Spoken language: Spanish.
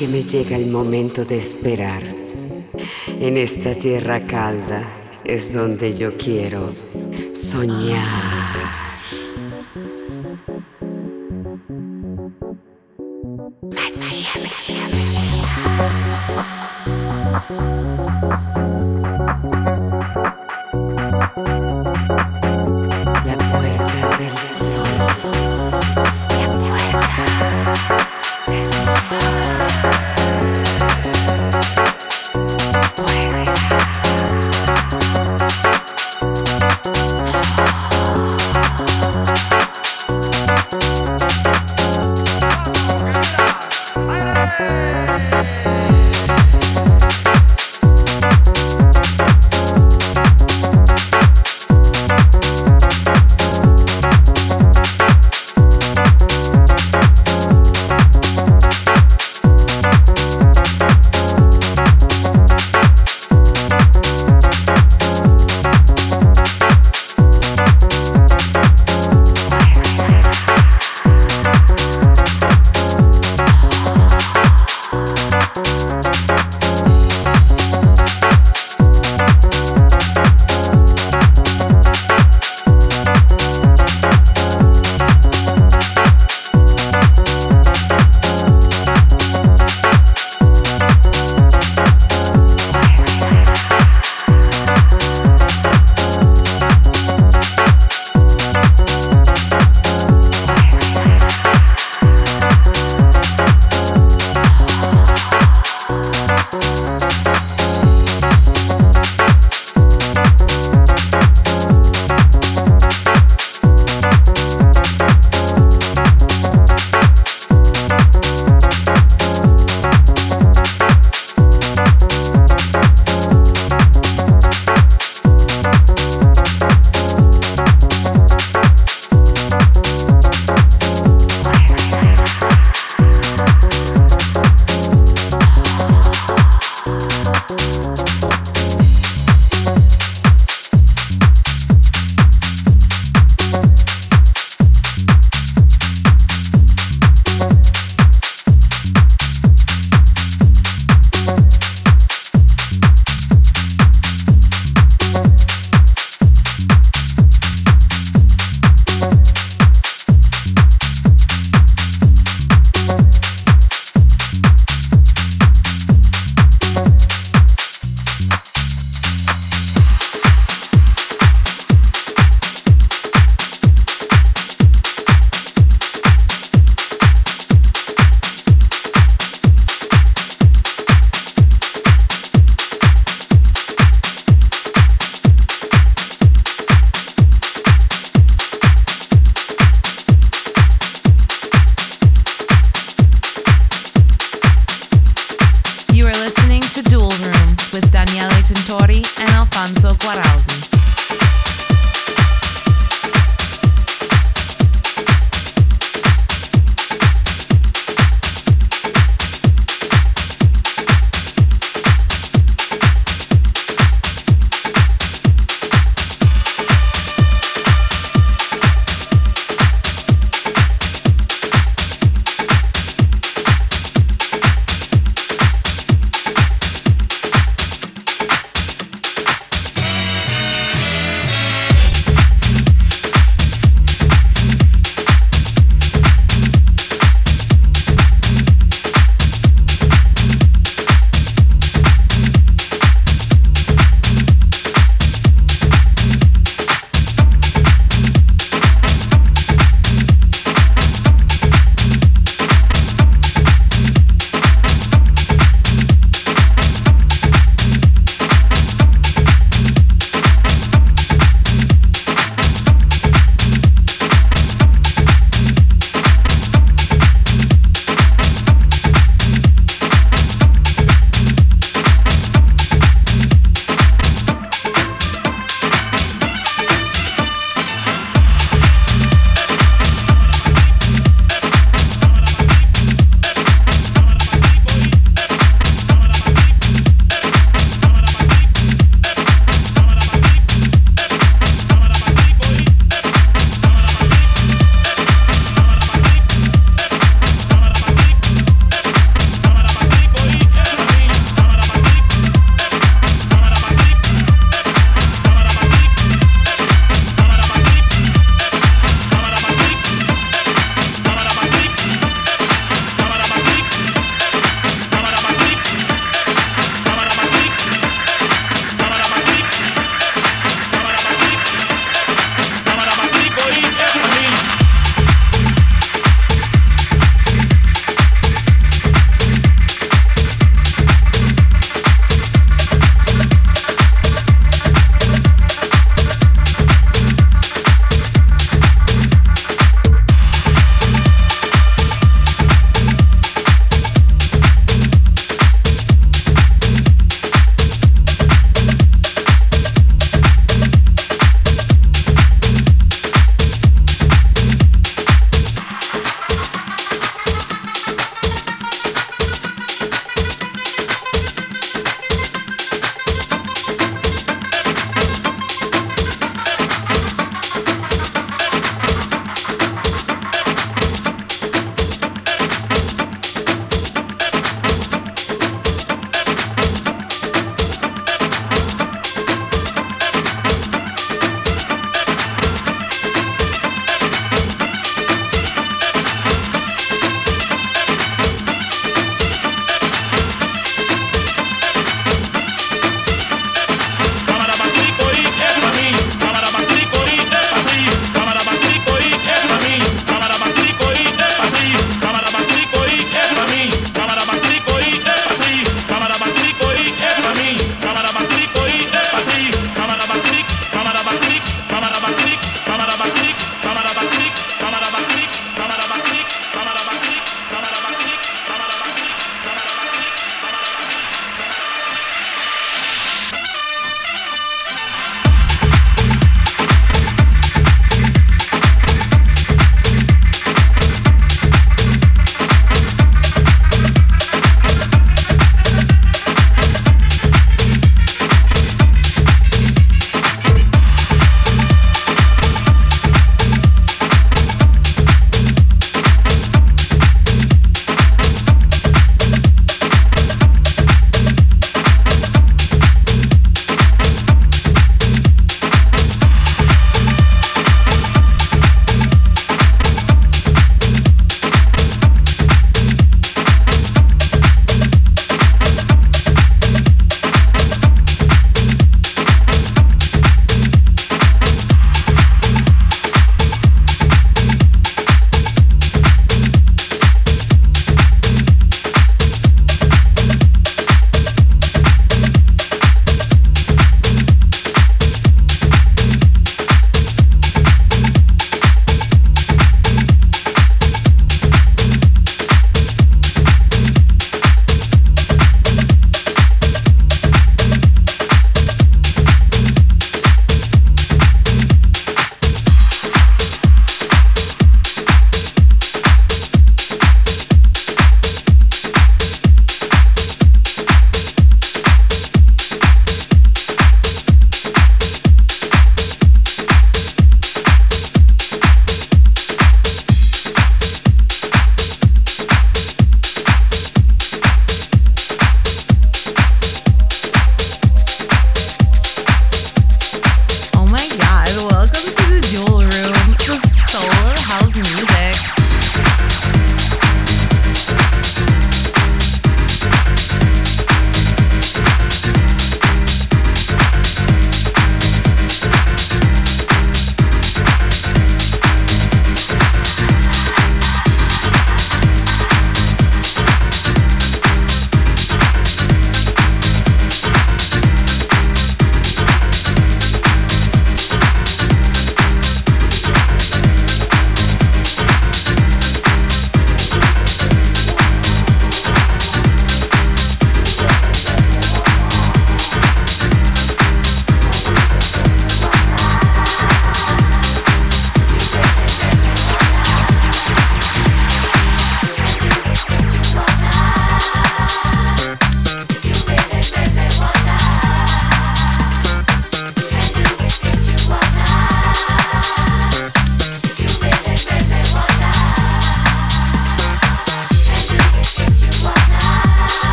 que me llega el momento de esperar. En esta tierra calda es donde yo quiero soñar.